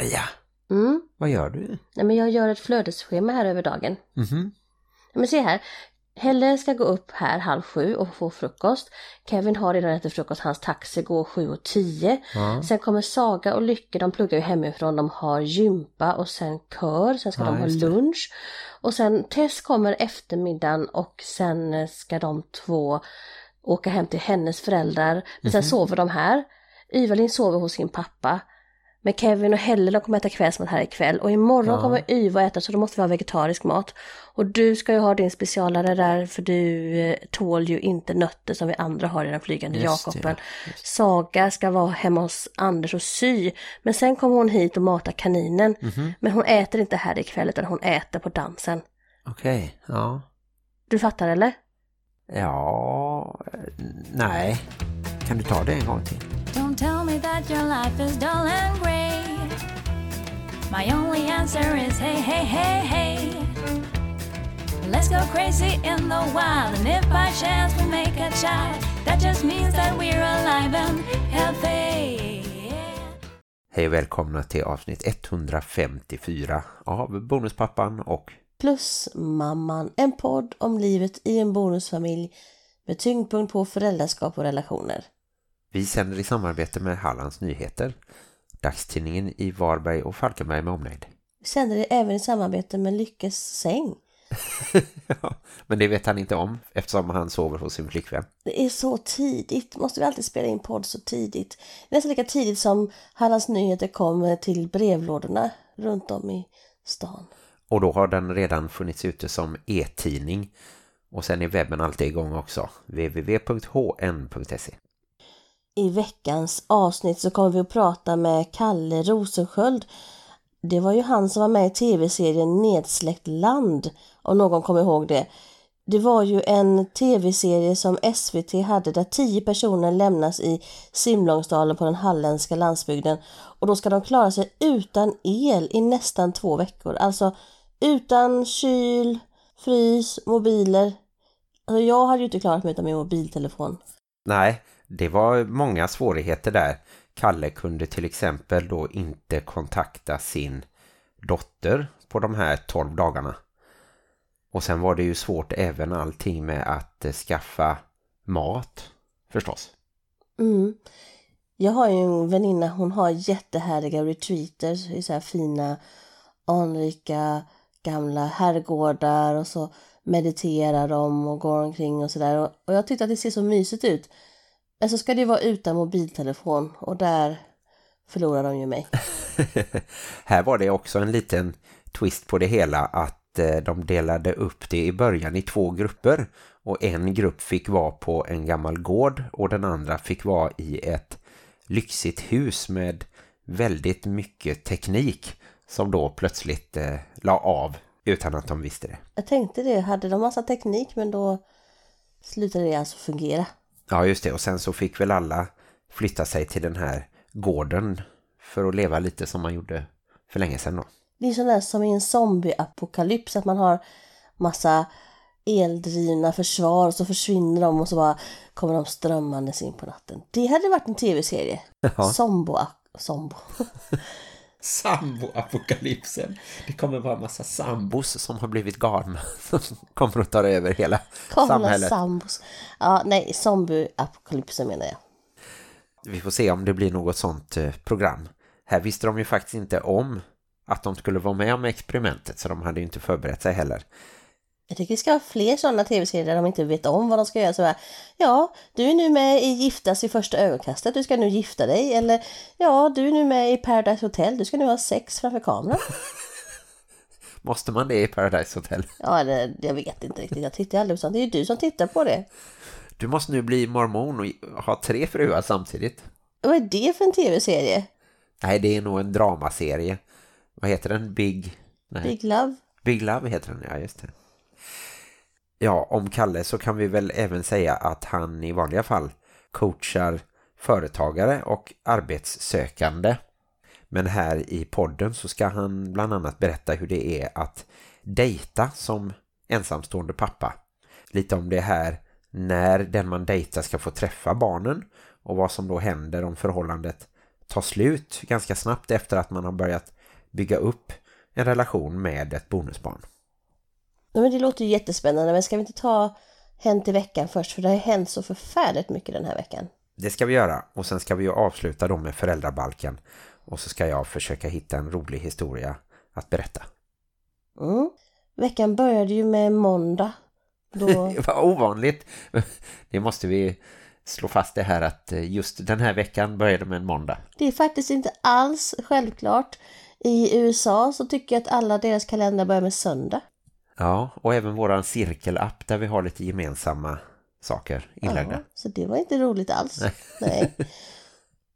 Maria, Mm. vad gör du? Nej, men jag gör ett flödesschema här över dagen. Mhm. Men se här. Helle ska gå upp här halv sju och få frukost. Kevin har redan ätit frukost, hans taxi går sju och tio. Ja. Sen kommer Saga och Lycke, de pluggar ju hemifrån, de har gympa och sen kör, sen ska Ja, de ha just det. lunch. Och sen Tess kommer eftermiddagen och sen ska de två åka hem till hennes föräldrar. Men sen sover de här. Yvalin sover hos sin pappa. Men Kevin och Helle de kommer äta kvällsmat här ikväll och imorgon Ja. kommer Yva äta så då måste vi ha vegetarisk mat. Och du ska ju ha din specialare där för du eh, tål ju inte nötter som vi andra har i den flygande Just det, Jakoben. Saga ska vara hemma hos Anders och sy. Men sen kommer hon hit och matar kaninen. Mhm. Men hon äter inte här ikväll utan hon äter på dansen. Okej, ja. Du fattar eller? Ja, eh, nej. Kan du ta det en gång till? Me that your life is dull and grey. My only answer is hey, hey, hey, hey. Let's go crazy in the wild, and if by chance we make a child, that just means that we're alive and healthy. Hej och välkomna till avsnitt 154 av Bonuspappan och Plus Mamman, en podd om livet i en bonusfamilj med tyngdpunkt på föräldraskap och relationer. Vi sänder i samarbete med Hallands Nyheter, dagstidningen i Varberg och Falkenberg med omnejd. Vi sänder det även i samarbete med Lyckes säng. Ja, Men det vet han inte om eftersom han sover hos sin flickvän. Det är så tidigt, måste vi alltid spela in podd så tidigt. Nästan lika tidigt som Hallands Nyheter kommer till brevlådorna runt om i stan. Och då har den redan funnits ute som e-tidning. Och sen är webben alltid igång också. www.hn.se i veckans avsnitt så kommer vi att prata med Kalle Rosensköld. Det var ju han som var med i tv-serien Nedsläckt land, om någon kommer ihåg det. Det var ju en tv-serie som SVT hade där tio personer lämnas i Simlångsdalen på den halländska landsbygden. Och då ska de klara sig utan el i nästan två veckor. Alltså utan kyl, frys, mobiler. Alltså jag hade ju inte klarat mig utan min mobiltelefon. Nej, det var många svårigheter där. Kalle kunde till exempel då inte kontakta sin dotter på de här 12 dagarna. Och sen var det ju svårt även allting med att eh, skaffa mat, förstås. Mm. Jag har ju en väninna, hon har jättehärliga retreaters i så här fina, anrika, gamla herrgårdar och så mediterar de och går omkring och sådär. Och, och jag tyckte att det ser så mysigt ut. Men så ska det vara utan mobiltelefon och där förlorar de ju mig. Här var det också en liten twist på det hela att eh, de delade upp det i början i två grupper och en grupp fick vara på en gammal gård och den andra fick vara i ett lyxigt hus med väldigt mycket teknik som då plötsligt eh, la av utan att de visste det. Jag tänkte det, hade de massa teknik men då slutade det alltså fungera. Ja just det och sen så fick väl alla flytta sig till den här gården för att leva lite som man gjorde för länge sedan då. Det är sån där som i en zombieapokalyps att man har massa eldrivna försvar och så försvinner de och så bara kommer de strömmandes in på natten. Det hade varit en tv-serie. Ja. Zombo. Zombo. Sambo-apokalypsen. Det kommer vara en massa sambos som har blivit galna som kommer att ta över hela Galna samhället. sambos. Ja, nej, zombieapokalypsen menar jag. Vi får se om det blir något sånt eh, program. Här visste de ju faktiskt inte om att de skulle vara med om experimentet så de hade ju inte förberett sig heller. Jag tycker vi ska ha fler sådana tv-serier där de inte vet om vad de ska göra. Så här, ja, du är nu med i Giftas i första ögonkastet, du ska nu gifta dig. Eller ja, du är nu med i Paradise Hotel, du ska nu ha sex framför kameran. Måste man det i Paradise Hotel? Ja, eller, jag vet inte riktigt, jag tittar aldrig på sånt. Det är ju du som tittar på det. Du måste nu bli mormon och ha tre fruar samtidigt. Vad är det för en tv-serie? Nej, det är nog en dramaserie. Vad heter den? Big... Nej. Big Love? Big Love heter den, ja just det. Ja, om Kalle så kan vi väl även säga att han i vanliga fall coachar företagare och arbetssökande. Men här i podden så ska han bland annat berätta hur det är att dejta som ensamstående pappa. Lite om det här när den man dejtar ska få träffa barnen och vad som då händer om förhållandet tar slut ganska snabbt efter att man har börjat bygga upp en relation med ett bonusbarn. Ja, men det låter ju jättespännande, men ska vi inte ta hänt i veckan först? För det har hänt så förfärligt mycket den här veckan. Det ska vi göra och sen ska vi ju avsluta då med föräldrabalken och så ska jag försöka hitta en rolig historia att berätta. Mm. Veckan började ju med måndag. Då... Vad ovanligt. Det måste vi slå fast det här att just den här veckan började med en måndag. Det är faktiskt inte alls självklart. I USA så tycker jag att alla deras kalendrar börjar med söndag. Ja, och även våran cirkelapp där vi har lite gemensamma saker inlagda. Ja, så det var inte roligt alls. Nej.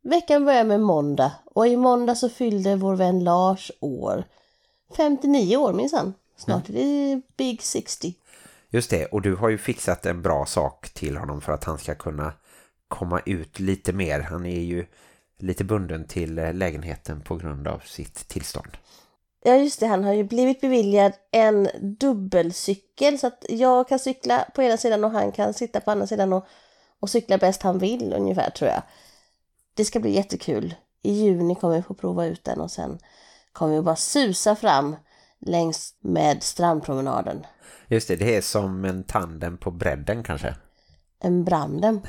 Veckan börjar med måndag och i måndag så fyllde vår vän Lars år. 59 år minsann. Snart är det Big 60. Just det, och du har ju fixat en bra sak till honom för att han ska kunna komma ut lite mer. Han är ju lite bunden till eh, lägenheten på grund av sitt tillstånd. Ja just det, han har ju blivit beviljad en dubbelcykel så att jag kan cykla på ena sidan och han kan sitta på andra sidan och, och cykla bäst han vill ungefär tror jag. Det ska bli jättekul. I juni kommer vi få prova ut den och sen kommer vi bara susa fram längs med strandpromenaden. Just det, det är som en tandem på bredden kanske. En branden.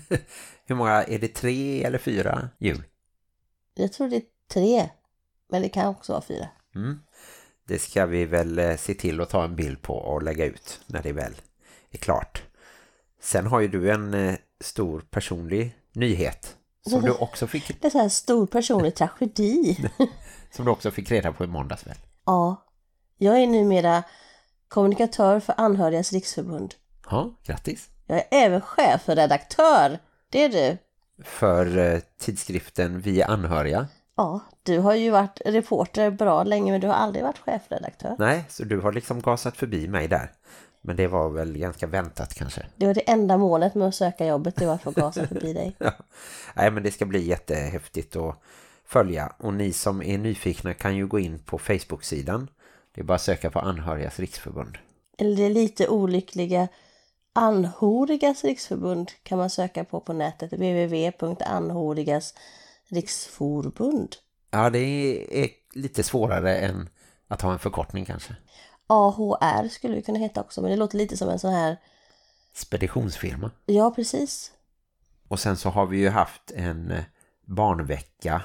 Hur många, är det tre eller fyra hjul? Jag tror det är tre. Men det kan också vara fyra. Mm. Det ska vi väl eh, se till att ta en bild på och lägga ut när det väl är klart. Sen har ju du en eh, stor personlig nyhet som du också fick, Det är här stor personlig tragedi. som du också fick reda på i måndags väl? ja, jag är numera kommunikatör för Anhörigas riksförbund. Ja, grattis. Jag är även chef för redaktör. Det är du. För eh, tidskriften Vi anhöriga. Ja, du har ju varit reporter bra länge men du har aldrig varit chefredaktör. Nej, så du har liksom gasat förbi mig där. Men det var väl ganska väntat kanske. Det var det enda målet med att söka jobbet, det var att få gasa förbi dig. Ja. Nej, men det ska bli jättehäftigt att följa. Och ni som är nyfikna kan ju gå in på Facebook-sidan. Det är bara att söka på Anhörigas riksförbund. Eller det lite olyckliga Anhörigas riksförbund kan man söka på på nätet. www.anhörigas riksförbund. Ja, det är lite svårare än att ha en förkortning kanske. AHR skulle vi kunna heta också, men det låter lite som en sån här... Speditionsfirma. Ja, precis. Och sen så har vi ju haft en eh, barnvecka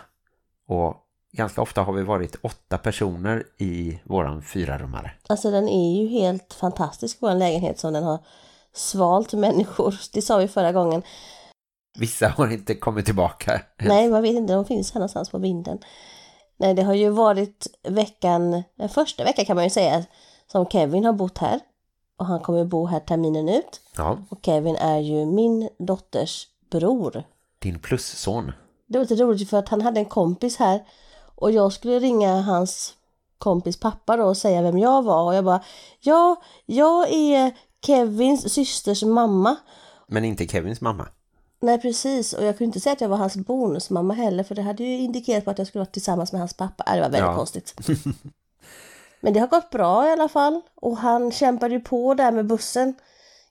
och ganska ofta har vi varit åtta personer i våran fyrarummare. Alltså den är ju helt fantastisk, vår lägenhet som den har svalt människor. Det sa vi förra gången. Vissa har inte kommit tillbaka. Nej, man vet inte, de finns här någonstans på vinden. Nej, det har ju varit veckan, den första veckan kan man ju säga, som Kevin har bott här. Och han kommer bo här terminen ut. Ja, Och Kevin är ju min dotters bror. din plusson. Det var lite roligt för att han hade en kompis här och jag skulle ringa hans kompis pappa då och säga vem jag var och jag bara ja, jag är Kevins systers mamma. Men inte Kevins mamma. Nej precis och jag kunde inte säga att jag var hans bonusmamma heller för det hade ju indikerat på att jag skulle vara tillsammans med hans pappa. Äh, Det var väldigt Ja. konstigt. Men det har gått bra i alla fall och han kämpade ju på där med bussen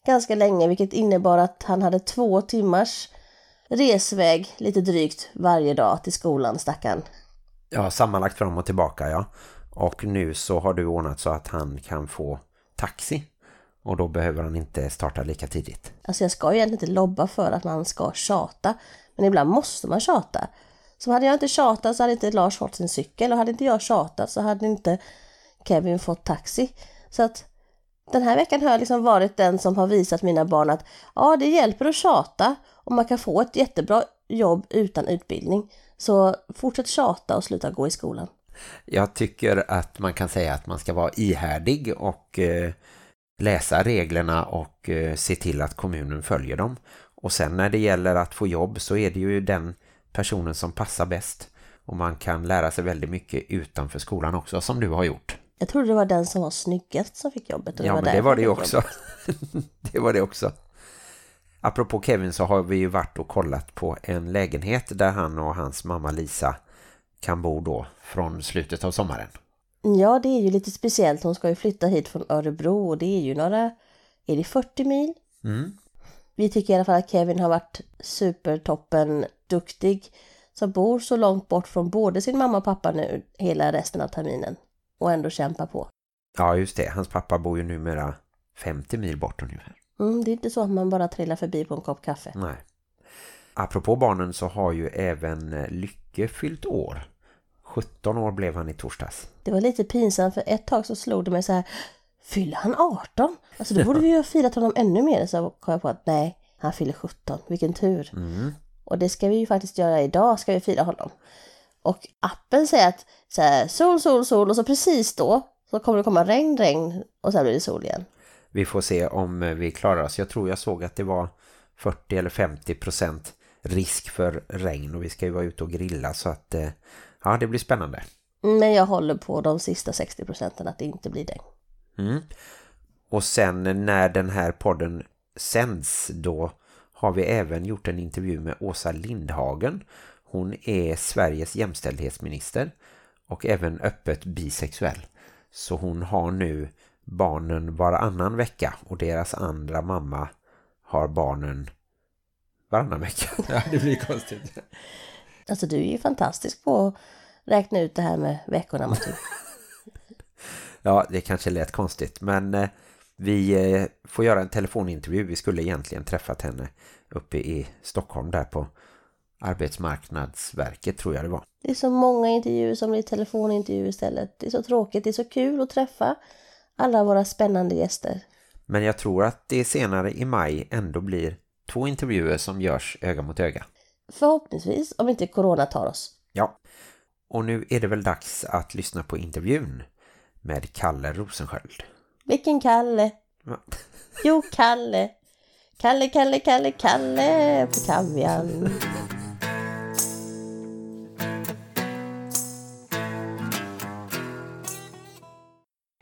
ganska länge vilket innebar att han hade två timmars resväg lite drygt varje dag till skolan stackarn. Ja, sammanlagt fram och tillbaka, ja. Och nu så har du ordnat så att han kan få taxi. Och då behöver han inte starta lika tidigt. Alltså jag ska ju egentligen inte lobba för att man ska tjata. Men ibland måste man tjata. Så hade jag inte tjatat så hade inte Lars fått sin cykel. Och hade inte jag tjatat så hade inte Kevin fått taxi. Så att den här veckan har jag liksom varit den som har visat mina barn att ja, det hjälper att tjata. Och man kan få ett jättebra jobb utan utbildning. Så fortsätt tjata och sluta gå i skolan. Jag tycker att man kan säga att man ska vara ihärdig och eh, läsa reglerna och eh, se till att kommunen följer dem. Och sen när det gäller att få jobb så är det ju den personen som passar bäst. Och man kan lära sig väldigt mycket utanför skolan också, som du har gjort. Jag trodde det var den som var snyggast som fick jobbet. och Ja, men det var det också. det var det också. Apropå Kevin så har vi ju varit och kollat på en lägenhet där han och hans mamma Lisa kan bo då från slutet av sommaren. Ja, det är ju lite speciellt. Hon ska ju flytta hit från Örebro och det är ju några, är det 40 mil? Mm. Vi tycker i alla fall att Kevin har varit supertoppen duktig som bor så långt bort från både sin mamma och pappa nu hela resten av terminen och ändå kämpa på. Ja, just det. Hans pappa bor ju numera 50 mil bort ungefär. Mm, det är inte så att man bara trillar förbi på en kopp kaffe. Nej. Apropå barnen så har ju även Lycke fyllt år. 17 år blev han i torsdags. Det var lite pinsamt för ett tag så slog det mig så här Fyller han 18? Alltså då borde vi ju ha firat honom ännu mer så kom jag på att nej, han fyller 17. Vilken tur. Mm. Och det ska vi ju faktiskt göra idag, ska vi fira honom. Och appen säger att så här, sol, sol, sol och så precis då så kommer det komma regn, regn och sen blir det sol igen. Vi får se om eh, vi klarar oss. Jag tror jag såg att det var 40 eller 50 procent risk för regn och vi ska ju vara ute och grilla så att eh, ja, det blir spännande. Men jag håller på de sista 60 procenten att det inte blir regn. Mm. Och sen när den här podden sänds då har vi även gjort en intervju med Åsa Lindhagen. Hon är Sveriges jämställdhetsminister och även öppet bisexuell. Så hon har nu barnen varannan vecka och deras andra mamma har barnen varannan vecka. Ja, det blir konstigt. Alltså du är ju fantastisk på att räkna ut det här med veckorna Matilda. Ja, det kanske lät konstigt. Men eh, vi eh, får göra en telefonintervju. Vi skulle egentligen träffat henne uppe i Stockholm där på Arbetsmarknadsverket tror jag det var. Det är så många intervjuer som blir telefonintervjuer istället. Det är så tråkigt, det är så kul att träffa alla våra spännande gäster. Men jag tror att det senare i maj ändå blir två intervjuer som görs öga mot öga. Förhoppningsvis, om inte corona tar oss. Ja, och nu är det väl dags att lyssna på intervjun med Kalle Rosensköld. Vilken Kalle? Ja. Jo, Kalle. Kalle, Kalle, Kalle, Kalle på kavian.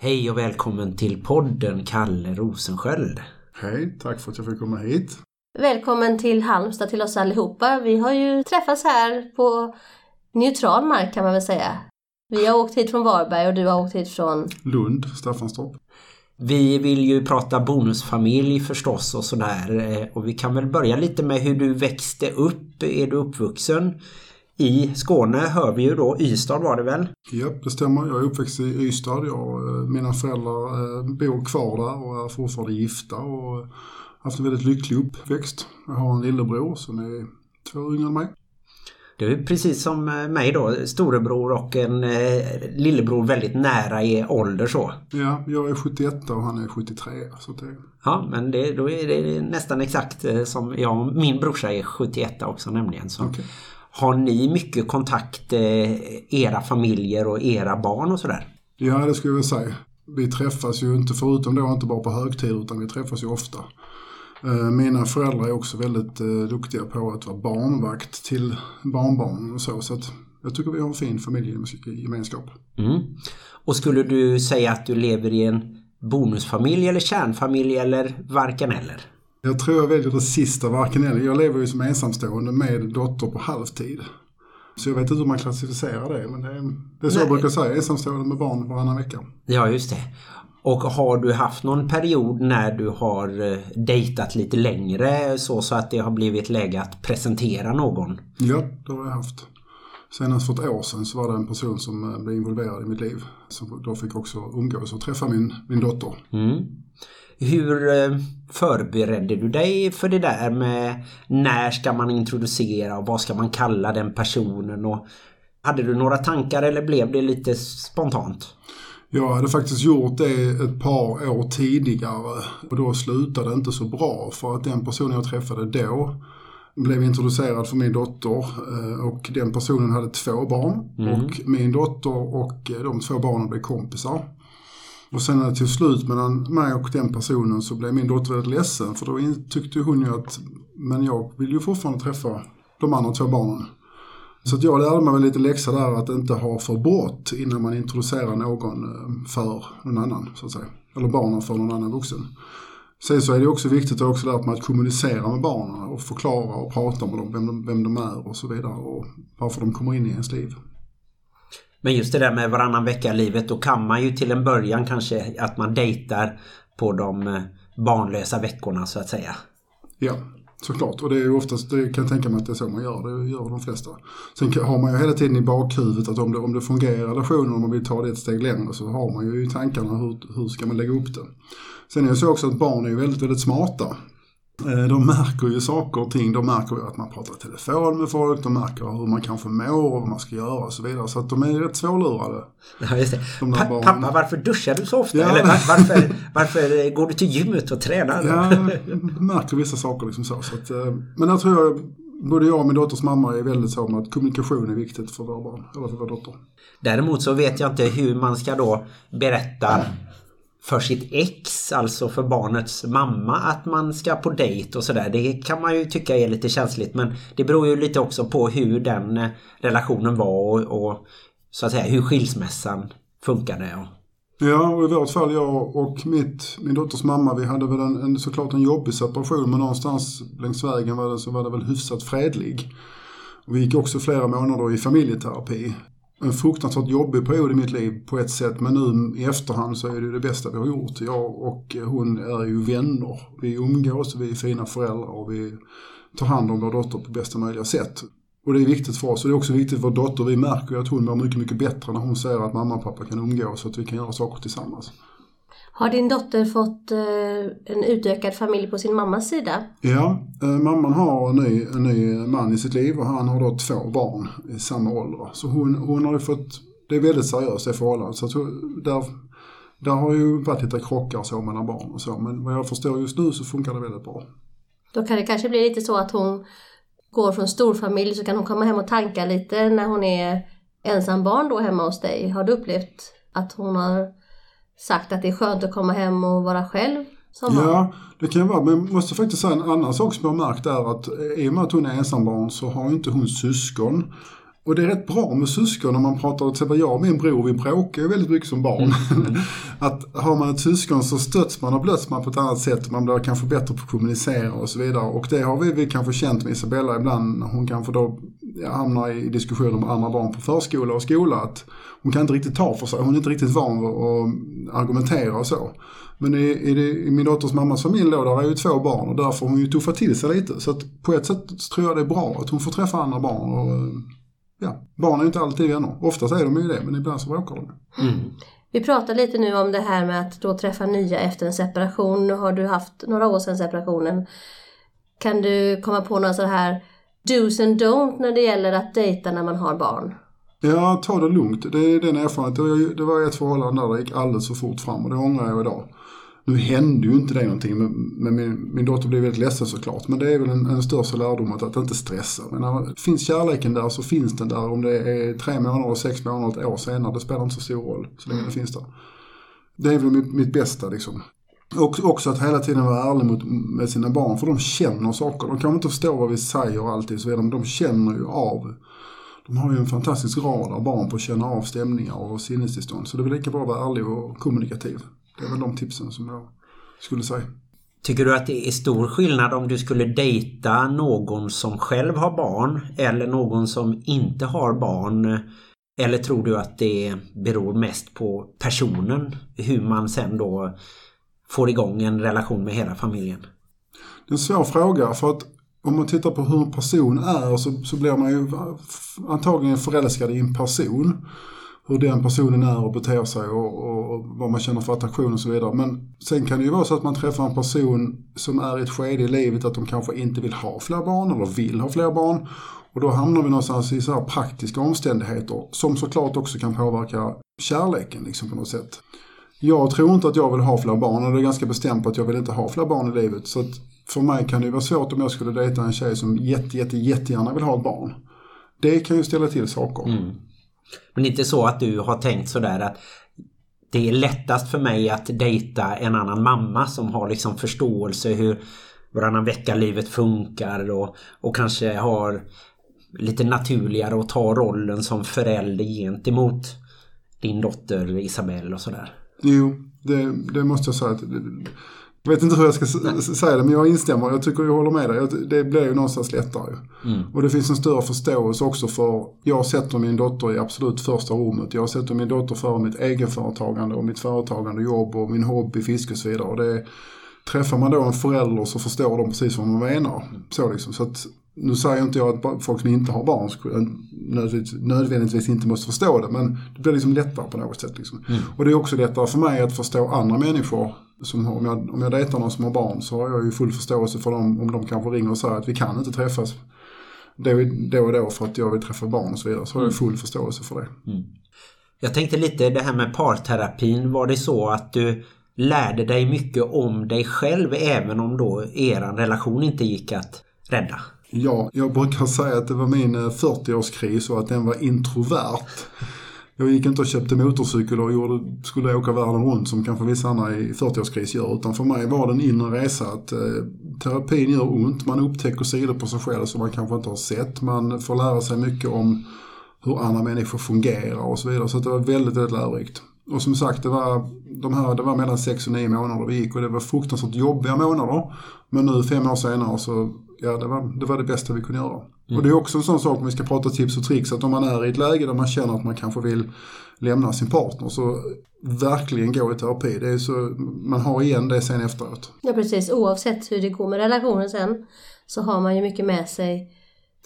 Hej och välkommen till podden Kalle Rosensköld. Hej, tack för att jag fick komma hit. Välkommen till Halmstad till oss allihopa. Vi har ju träffats här på neutral mark kan man väl säga. Vi har åkt hit från Varberg och du har åkt hit från... Lund, Staffanstorp. Vi vill ju prata bonusfamilj förstås och sådär. Eh, Och vi kan väl börja lite med hur du växte upp. Är du uppvuxen i Skåne? Hör vi ju då. Ystad var det väl? Ja, det stämmer. Jag är uppväxt i Ystad. Jag, eh, mina föräldrar eh, bor kvar där och är fortfarande gifta och haft en väldigt lycklig uppväxt. Jag har en lillebror som är två yngre än mig. Det är precis som eh, mig då. Storebror och en eh, lillebror väldigt nära i ålder så. Ja, jag är 71 och han är 73. Så det, Ja, men det, då är det nästan exakt eh, som jag. Min brorsa är 71 också nämligen. Så. Okej. Har ni mycket kontakt, eh, era familjer och era barn och sådär? ja, det skulle jag säga. Vi träffas ju inte, förutom då inte bara på högtider, utan vi träffas ju ofta. Eh, Mina föräldrar är också väldigt eh, duktiga på att vara barnvakt till barnbarnen och så. Så att jag tycker vi har en fin familjegemenskap. Mm. Och skulle du säga att du lever i en bonusfamilj eller kärnfamilj eller varken eller? Jag tror jag väljer det sista, varken eller. Jag lever ju som ensamstående med dotter på halvtid. Så jag vet inte hur man klassificerar det, men det är, det är så Nej. jag brukar säga. Ensamstående med barn varannan vecka. Ja, just det. Och har du haft någon period när du har eh, dejtat lite längre så, så att det har blivit läge att presentera någon? Ja, det har jag haft. Senast för ett år sedan så var det en person som eh, blev involverad i mitt liv. Som då fick också umgås och träffa min, min dotter. Mm. Hur eh, förberedde du dig för det där med när ska man introducera och vad ska man kalla den personen? Och hade du några tankar eller blev det lite spontant? Jag hade faktiskt gjort det ett par år tidigare och då slutade det inte så bra för att den personen jag träffade då blev introducerad för min dotter eh, och den personen hade två barn och min dotter och eh, de två barnen blev kompisar. Och sen tog slut mellan mig och den personen så blev min dotter väldigt ledsen för då tyckte hon ju att men jag vill ju fortfarande träffa de andra två barnen. Så att jag lärde mig väl lite läxa där att inte ha för brått innan man introducerar någon eh, för någon annan så att säga. Eller barnen för någon annan vuxen. Sen så är det också viktigt att jag också lärt mig att kommunicera med barnen och förklara och prata med dem, vem de, vem de är och så vidare och varför de kommer in i ens liv. Men just det där med varannan vecka-livet, då kan man ju till en början kanske att man dejtar på de eh, barnlösa veckorna så att säga. Ja, Såklart, och det är ju oftast, det kan jag tänka mig att det är så man gör, det gör de flesta. Sen har man ju hela tiden i bakhuvudet att om det, om det fungerar i relationen, om man vill ta det ett steg längre, så har man ju i tankarna hur, hur ska man lägga upp det. Sen är det så också att barn är ju väldigt, väldigt smarta. Eh, De märker ju saker och ting. De märker ju att man pratar telefon med folk, de märker hur man kanske mår och vad man ska göra och så vidare. Så att de är rätt svårlurade. Ja, just det. De Pa- barnen. pappa, varför duschar du så ofta? Ja. Eller var, varför, varför går du till gymmet och tränar? Ja, märker vissa saker liksom så. så att, eh, men jag tror jag, både jag och min dotters mamma är väldigt så med att kommunikation är viktigt för våra barn, eller för vår dotter. Däremot så vet jag inte hur man ska då berätta för sitt ex, alltså för barnets mamma, att man ska på dejt och sådär. Det kan man ju tycka är lite känsligt men det beror ju lite också på hur den eh, relationen var och, och så att säga hur skilsmässan funkade. Och, Ja, och i vårt fall, jag och mitt, min dotters mamma, vi hade väl en, en, såklart en jobbig separation, men någonstans längs vägen var det, så var det väl hyfsat fredlig. Och vi gick också flera månader i familjeterapi. En fruktansvärt jobbig period i mitt liv på ett sätt, men nu i efterhand så är det det bästa vi har gjort. Jag och eh, hon är ju vänner. Vi umgås, vi är fina föräldrar och vi tar hand om vår dotter på bästa möjliga sätt. Och det är viktigt för oss och det är också viktigt för vår dotter. Vi märker ju att hon mår mycket, mycket bättre när hon ser att mamma och pappa kan umgås så att vi kan göra saker tillsammans. Har din dotter fått eh, en utökad familj på sin mammas sida? Ja, eh, mamman har en ny, en ny man i sitt liv och han har då två barn i samma ålder. Så hon, hon har ju fått, det är väldigt seriöst det förhållandet. Så där, där har ju varit lite krockar så mellan barn och så. Men vad jag förstår just nu så funkar det väldigt bra. Då kan det kanske bli lite så att hon går från storfamilj så kan hon komma hem och tanka lite när hon är ensam barn då hemma hos dig. Har du upplevt att hon har sagt att det är skönt att komma hem och vara själv som barn? Ja, det kan vara. Men jag måste faktiskt säga en annan sak som jag har märkt är att i och med att hon är ensambarn så har inte hon syskon. Och det är rätt bra med syskon om man pratar, till exempel jag och min bror, vi bråkar ju väldigt mycket som barn. att har man ett syskon så stöts man och blöts man på ett annat sätt. Man blir kanske bättre på att kommunicera och så vidare. Och det har vi, vi kanske känt med Isabella ibland hon kanske då hamnar i diskussioner med andra barn på förskola och skola. Att hon kan inte riktigt ta för sig, hon är inte riktigt van att argumentera och så. Men i, i, det, i min dotters mammas familj då, där är ju två barn och därför har hon ju tuffat till sig lite. Så att på ett sätt tror jag det är bra att hon får träffa andra barn. Och, ja, barn är ju inte alltid vänner. Oftast är de ju det, men ibland så bråkar de. Vi pratar lite nu om det här med att då träffa nya efter en separation. Nu har du haft några år sedan separationen. Kan du komma på några så här do's and don't när det gäller att dejta när man har barn? Ja, ta det lugnt. Det är den erfarenheten. Det var ett förhållande där det gick alldeles för fort fram och det ångrar jag idag. Nu hände ju inte det någonting, men, min, min dotter blev väldigt ledsen såklart. Men det är väl en, en största lärdom att, att inte stressa. Men när, finns kärleken där så finns den där. Om det är tre månader, sex månader, ett år senare, det spelar inte så stor roll så länge det finns där. Det är väl mitt, mitt bästa liksom. Och också att hela tiden vara ärlig mot, med sina barn, för de känner saker. De kan inte förstå vad vi säger alltid, så vidare, men de känner ju av. De har ju en fantastisk rad av barn på att känna av stämningar och sinnestillstånd. Så det är väl lika bra att vara ärlig och kommunikativ. Det är väl de tipsen som jag skulle säga. Tycker du att det är stor skillnad om du skulle dejta någon som själv har barn eller någon som inte har barn? Eller tror du att det beror mest på personen? Hur man sen då får igång en relation med hela familjen? Det är en svår fråga för att om man tittar på hur en person är så, så blir man ju antagligen förälskad i en person. Hur den personen är och beter sig och, och, och vad man känner för attraktion och så vidare. Men sen kan det ju vara så att man träffar en person som är i ett skede i livet att de kanske inte vill ha fler barn eller vill ha fler barn. Och då hamnar vi någonstans i så här praktiska omständigheter som såklart också kan påverka kärleken liksom på något sätt. Jag tror inte att jag vill ha fler barn och det är ganska bestämt på att jag vill inte ha fler barn i livet. Så att för mig kan det ju vara svårt om jag skulle dejta en tjej som jätte, jätte, jättegärna vill ha ett barn. Det kan ju ställa till saker. Mm. Men inte så att du har tänkt sådär att det är lättast för mig att dejta en annan mamma som har liksom förståelse hur varannan vecka livet funkar och, och kanske har lite naturligare att ta rollen som förälder gentemot din dotter Isabelle och sådär. Jo, det, det måste jag säga. Att, jag vet inte hur jag ska säga det, men jag instämmer. Jag tycker jag håller med dig. Det blir ju någonstans lättare. Och det finns en större förståelse också för, jag sätter min dotter i absolut första rummet. Jag sätter min dotter för mitt egenföretagande och mitt företagande, jobb och min hobby, fiske och så vidare. Och det, träffar man då en förälder så förstår de precis vad man menar. Så liksom. så att, nu säger inte jag att folk som inte har barn nödvändigtvis, nödvändigtvis inte måste förstå det, men det blir liksom lättare på något sätt. Liksom. Mm. Och det är också lättare för mig att förstå andra människor. Som, om, jag, om jag dejtar någon som har barn så har jag ju full förståelse för dem om de kanske ringer och säger att vi kan inte träffas då, då och då för att jag vill träffa barn och så vidare. Så har jag mm. full förståelse för det. Mm. Jag tänkte lite det här med parterapin. Var det så att du lärde dig mycket om dig själv även om då er relation inte gick att rädda? Ja, jag brukar säga att det var min eh, 40-årskris och att den var introvert. Jag gick inte och köpte motorcykel och gjorde, skulle åka världen runt som kanske vissa andra i 40-årskris gör. Utan för mig var det en inre resa att eh, terapin gör ont. Man upptäcker sidor på sig själv som man kanske inte har sett. Man får lära sig mycket om hur andra människor fungerar och så vidare. Så det var väldigt, väldigt lärorikt. Och som sagt, det var, de här, det var mellan 6 och 9 månader vi gick och det var fruktansvärt jobbiga månader. Men nu fem år senare så, ja det var det, var det bästa vi kunde göra. Mm. Och det är också en sån sak om vi ska prata tips och tricks, att om man är i ett läge där man känner att man kanske vill lämna sin partner så verkligen gå i terapi. Det är så, man har igen det sen efteråt. Ja precis, oavsett hur det går med relationen sen så har man ju mycket med sig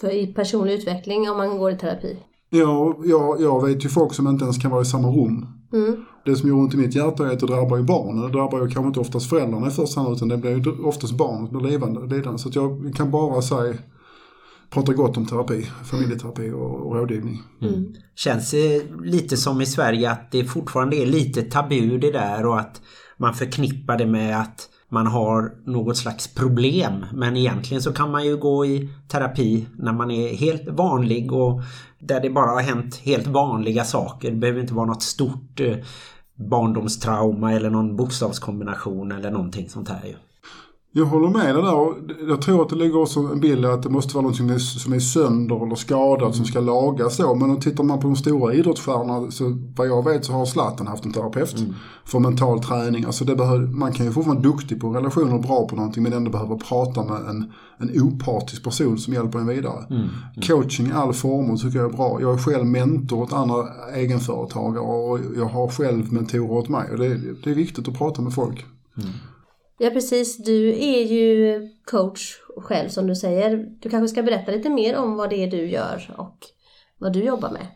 för i personlig utveckling om man går i terapi. Ja, jag, jag vet ju folk som inte ens kan vara i samma rum. Mm. Det som gör ont i mitt hjärta är att det drabbar ju barnen. Det drabbar ju kanske inte oftast föräldrarna i första hand utan det blir ju oftast barnet som blir lidande. lidande. Så att jag kan bara säga prata gott om terapi, familjeterapi och, och rådgivning. Mm. mm. Känns det lite som i Sverige att det fortfarande är lite tabu det där och att man förknippar det med att man har något slags problem. Men egentligen så kan man ju gå i terapi när man är helt vanlig och där det bara har hänt helt vanliga saker. Det behöver inte vara något stort eh, barndomstrauma eller någon bokstavskombination eller någonting sånt här ju. Jag håller med dig där. Jag tror att det ligger också en bild att det måste vara något som är sönder eller skadat mm. som ska lagas då. Men om tittar man på de stora idrottsstjärnorna så vad jag vet så har Zlatan haft en terapeut mm. för mental träning. Alltså det behöver, man kan ju fortfarande vara duktig på relationer och bra på någonting men ändå behöva prata med en, en opartisk person som hjälper en vidare. Mm. Mm. Coaching i all form tycker jag är bra. Jag är själv mentor åt andra egenföretagare och jag har själv mentorer åt mig. Och det, det är viktigt att prata med folk. Mm. Ja precis, du är ju coach själv som du säger. Du kanske ska berätta lite mer om vad det är du gör och vad du jobbar med.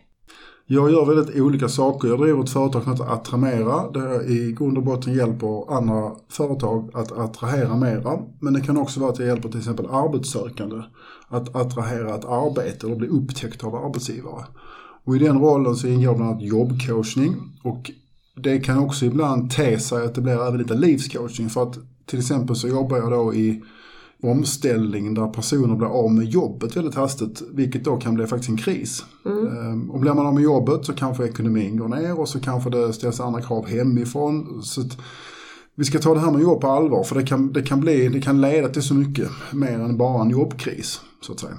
Jag gör väldigt olika saker. Jag driver ett företag som heter Attramera där jag i grund och botten hjälper andra företag att attrahera mera. Men det kan också vara att jag hjälper till exempel arbetssökande att attrahera ett arbete eller bli upptäckt av arbetsgivare. Och i den rollen så ingår bland annat jobbcoachning och det kan också ibland te sig att det blir även lite livscoaching för att till exempel så jobbar jag då i omställning där personer blir av med jobbet väldigt hastigt, vilket då kan bli faktiskt en kris. Mm. Ehm, och blir man av med jobbet så kanske ekonomin går ner och så kanske det ställs andra krav hemifrån. Så vi ska ta det här med jobb på allvar för det kan, det kan, bli, det kan leda till så mycket mer än bara en jobbkris, så att säga.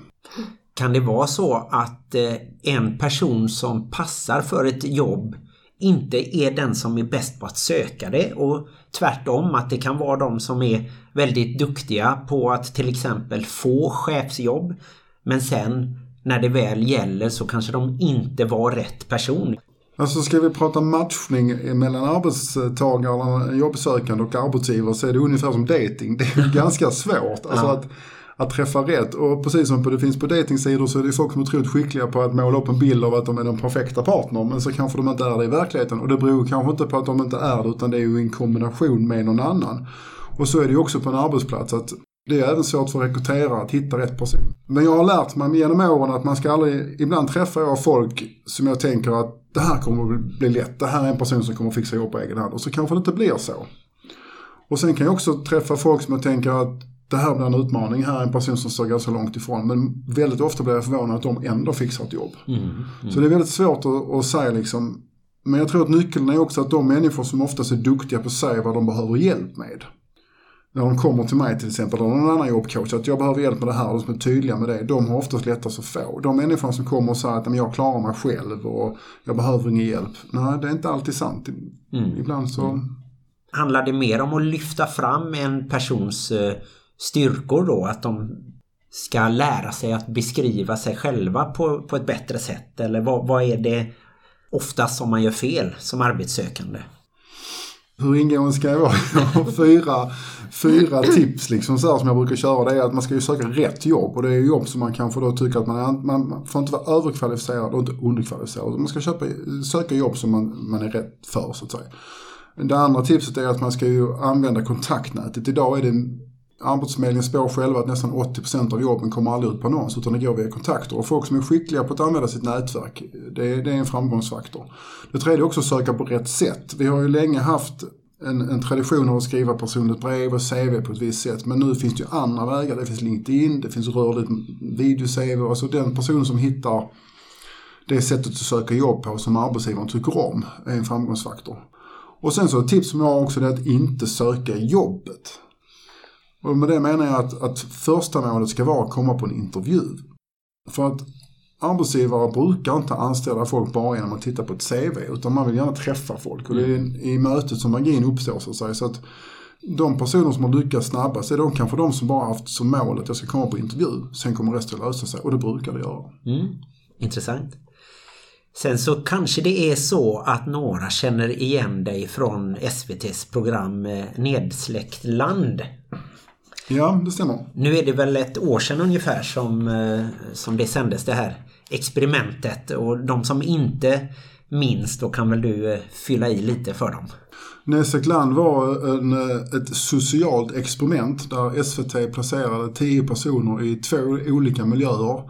Kan det vara så att eh, en person som passar för ett jobb inte är den som är bäst på att söka det och tvärtom att det kan vara de som är väldigt duktiga på att till exempel få chefsjobb men sen när det väl gäller så kanske de inte var rätt person. Alltså ska vi prata matchning mellan arbetstagare, jobbsökande och arbetsgivare så är det ungefär som dating. Det är ganska svårt. Alltså ja. att att träffa rätt. Och precis som det finns på datingsidor så är det folk som är otroligt skickliga på att måla upp en bild av att de är den perfekta partnern. Men så kanske de inte är det i verkligheten. Och det beror kanske inte på att de inte är det utan det är ju en kombination med någon annan. Och så är det ju också på en arbetsplats att det är även svårt för rekryterare att hitta rätt person. Men jag har lärt mig genom åren att man ska aldrig, ibland träffar jag folk som jag tänker att det här kommer att bli lätt, det här är en person som kommer att fixa jobb på egen hand. Och så kanske det inte blir så. Och sen kan jag också träffa folk som jag tänker att det här blir en utmaning. Här är en person som står ganska långt ifrån. Men väldigt ofta blir jag förvånad att de ändå fixar ett jobb. Mm, mm. Så det är väldigt svårt att, att säga liksom. Men jag tror att nyckeln är också att de människor som oftast är duktiga på att säga vad de behöver hjälp med. När de kommer till mig till exempel, eller någon annan jobbcoach, att jag behöver hjälp med det här, och som är tydliga med det, de har oftast lättast att få. De människorna som kommer och säger att jag klarar mig själv och jag behöver ingen hjälp. Nej, det är inte alltid sant. Mm. Ibland så... Mm. Handlar det mer om att lyfta fram en persons eh, styrkor då att de ska lära sig att beskriva sig själva på, på ett bättre sätt eller vad, vad är det oftast som man gör fel som arbetssökande? Hur ingående ska jag vara? Fyra, fyra tips liksom så här som jag brukar köra. Det är att man ska ju söka rätt jobb. Och det är jobb som man kanske då tycker att man, är, man får inte vara överkvalificerad och inte underkvalificerad. Man ska köpa, söka jobb som man, man är rätt för så att säga. Det andra tipset är att man ska ju använda kontaktnätet. Idag är det Arbetsförmedlingen spår själva att nästan 80% av jobben kommer aldrig ut på annons utan det går via kontakter. Och folk som är skickliga på att använda sitt nätverk, det är, det är en framgångsfaktor. Det tredje är också att söka på rätt sätt. Vi har ju länge haft en, en tradition av att skriva personligt brev och CV på ett visst sätt. Men nu finns det ju andra vägar. Det finns LinkedIn, det finns rörligt video-CV. Alltså den personen som hittar det sättet att söka jobb på som arbetsgivaren tycker om är en framgångsfaktor. Och sen så ett tips som jag har också är att inte söka jobbet. Och med det menar jag att, att första målet ska vara att komma på en intervju. För att arbetsgivare brukar inte anställa folk bara genom att titta på ett CV utan man vill gärna träffa folk och det är i mötet som magin uppstår så att säga. Så att de personer som har lyckats snabbast är de kanske de som bara haft som mål att jag ska komma på intervju. Sen kommer resten lösa sig och det brukar det göra. Mm. Intressant. Sen så kanske det är så att några känner igen dig från SVTs program eh, Nedsläckt land. Ja, det stämmer. Nu är det väl ett år sedan ungefär som, eh, som det sändes det här experimentet och de som inte minns då kan väl du eh, fylla i lite för dem. Näsek land var en, ett socialt experiment där SVT placerade tio personer i två olika miljöer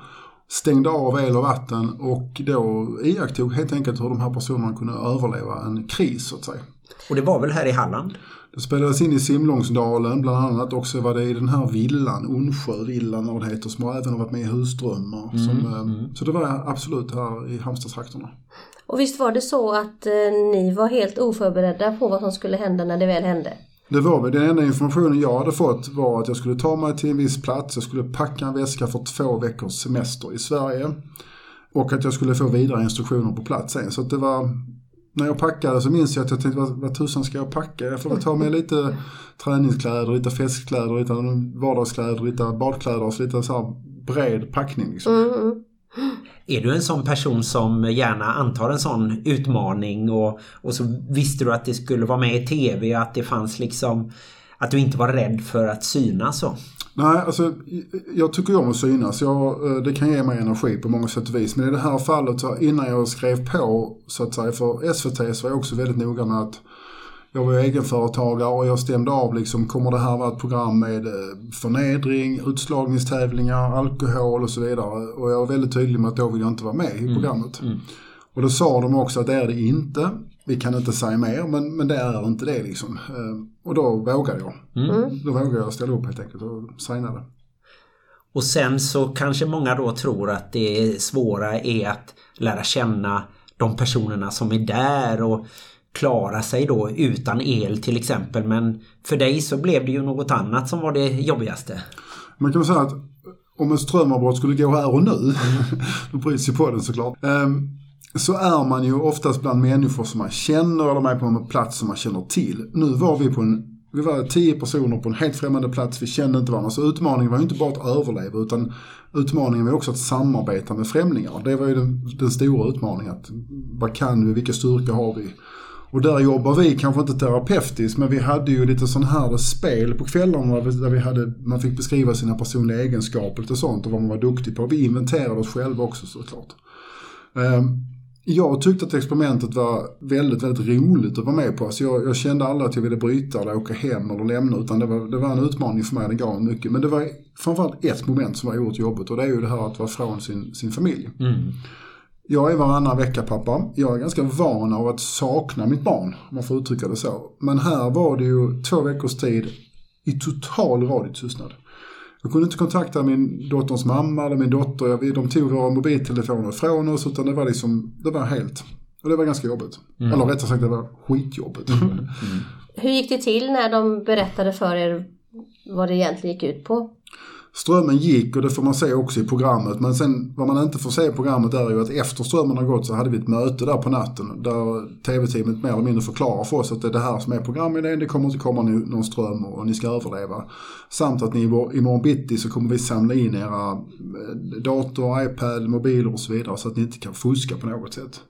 stängde av el och vatten och då iakttog helt enkelt hur de här personerna kunde överleva en kris så att säga. Och det var väl här i Halland? Det spelades in i Simlångsdalen bland annat. Också var det i den här villan, Onsjövillan eller vad det heter, som har även varit med i Husdrömmar. Mm, som, eh, mm. Så det var absolut här i Halmstadstrakterna. Och visst var det så att eh, ni var helt oförberedda på vad som skulle hända när det väl hände? Det var väl den enda informationen jag hade fått var att jag skulle ta mig till en viss plats. Jag skulle packa en väska för två veckors semester i Sverige. Och att jag skulle få vidare instruktioner på plats sen. Så att det var, när jag packade så minns jag att jag tänkte vad, vad tusan ska jag packa? Jag får väl ta med lite träningskläder, lite festkläder, lite vardagskläder, lite badkläder. Så lite så här bred packning. Liksom. Mm. mm. Är du en sån person som gärna antar en sån utmaning och, och så visste du att det skulle vara med i tv att det fanns liksom att du inte var rädd för att synas så? Nej, alltså jag tycker om att synas. Jag, eh, det kan ge mig energi på många sätt och vis. Men i det här fallet, innan jag skrev på så att säga för SVT så var jag också väldigt noga med att jag var egenföretagare och jag stämde av liksom, kommer det här vara ett program med eh, förnedring, utslagningstävlingar, alkohol och så vidare. Och jag var väldigt tydlig med att då vill jag inte vara med i mm. programmet. Mm. Mm. Och då sa de också att det är det inte. Vi kan inte säga mer, men, men det är inte det liksom. Och då vågade jag. Mm. Då vågade jag ställa upp helt enkelt och signade. Och sen så kanske många då tror att det svåra är att lära känna de personerna som är där och klara sig då utan el till exempel. Men för dig så blev det ju något annat som var det jobbigaste. Man kan säga att om en strömavbrott skulle gå här och nu, mm. då bryts ju på den såklart. Um, så är man ju oftast bland människor som man känner eller är på en plats som man känner till. Nu var vi på en vi var tio personer på en helt främmande plats, vi kände inte varandra. Så utmaningen var ju inte bara att överleva utan utmaningen var också att samarbeta med främlingar. Det var ju den, den stora utmaningen. Att, vad kan vi, vilka styrkor har vi? Och där jobbar vi kanske inte terapeutiskt men vi hade ju lite sån här spel på kvällarna där vi hade, man fick beskriva sina personliga egenskaper och sånt och vad man var duktig på. Vi inventerade oss själva också såklart. Um, jag tyckte att experimentet var väldigt, väldigt roligt att vara med på. Alltså jag, jag kände aldrig att jag ville bryta eller åka hem eller lämna utan det var, det var en utmaning för mig, det gav mycket. Men det var framförallt ett moment som var oerhört jobbigt och det är ju det här att vara från sin, sin familj. Mm. Jag är varannan vecka pappa. Jag är ganska van av att sakna mitt barn, om man får uttrycka det så. Men här var det ju två veckors tid i total radiotystnad. Jag kunde inte kontakta min dotters mamma eller min dotter. De tog våra mobiltelefoner ifrån oss utan det var liksom, det var helt, och det var ganska jobbigt. Mm. Eller rättare sagt det var skitjobbigt. Mm. Mm. Hur gick det till när de berättade för er vad det egentligen gick ut på? Strömmen gick och det får man se också i programmet. Men sen vad man inte får se i programmet är ju att efter strömmen har gått så hade vi ett möte där på natten. Där tv-teamet mer eller mindre förklarar för oss att det är det här som är programidén. Det kommer inte komma någon ström och ni ska överleva. Samt att ni imorgon bitti så kommer vi samla in era eh, dator, iPad, mobiler och så vidare. Så att ni inte kan fuska på något sätt.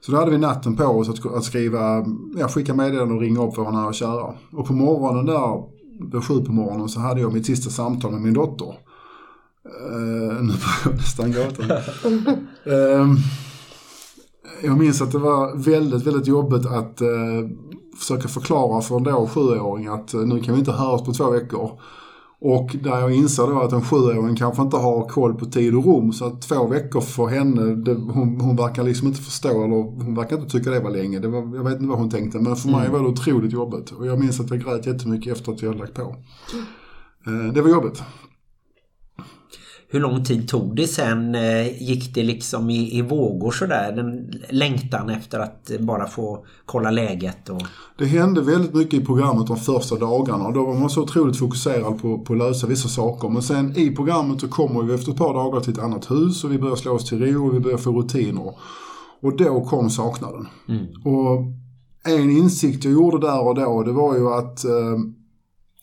Så då hade vi natten på oss att, att skriva, ja, skicka meddelanden och ringa upp våra nära och kära. Och på morgonen där vid sju på morgonen så hade jag mitt sista samtal med min dotter. Uh, nu börjar jag nästan gråta. uh, jag minns att det var väldigt, väldigt jobbigt att uh, försöka förklara för en då sjuåring att uh, nu kan vi inte höras på två veckor. Och där jag inser då att en sjuåring kanske inte har koll på tid och rum så att två veckor för henne, det, hon, hon verkar liksom inte förstå eller hon verkar inte tycka det var länge. Det var, jag vet inte vad hon tänkte men för mig mm. var det otroligt jobbigt. Och jag minns att jag grät jättemycket efter att jag hade lagt på. Mm. Det var jobbigt. Hur lång tid tog det sen? Eh, gick det liksom i, i vågor sådär? Den längtan efter att bara få kolla läget? Och... Det hände väldigt mycket i programmet de första dagarna. Då var man så otroligt fokuserad på, på att lösa vissa saker. Men sen i programmet så kommer vi efter ett par dagar till ett annat hus och vi börjar slå oss till ro och vi börjar få rutiner. Och då kom saknaden. Mm. Och en insikt jag gjorde där och då det var ju att eh,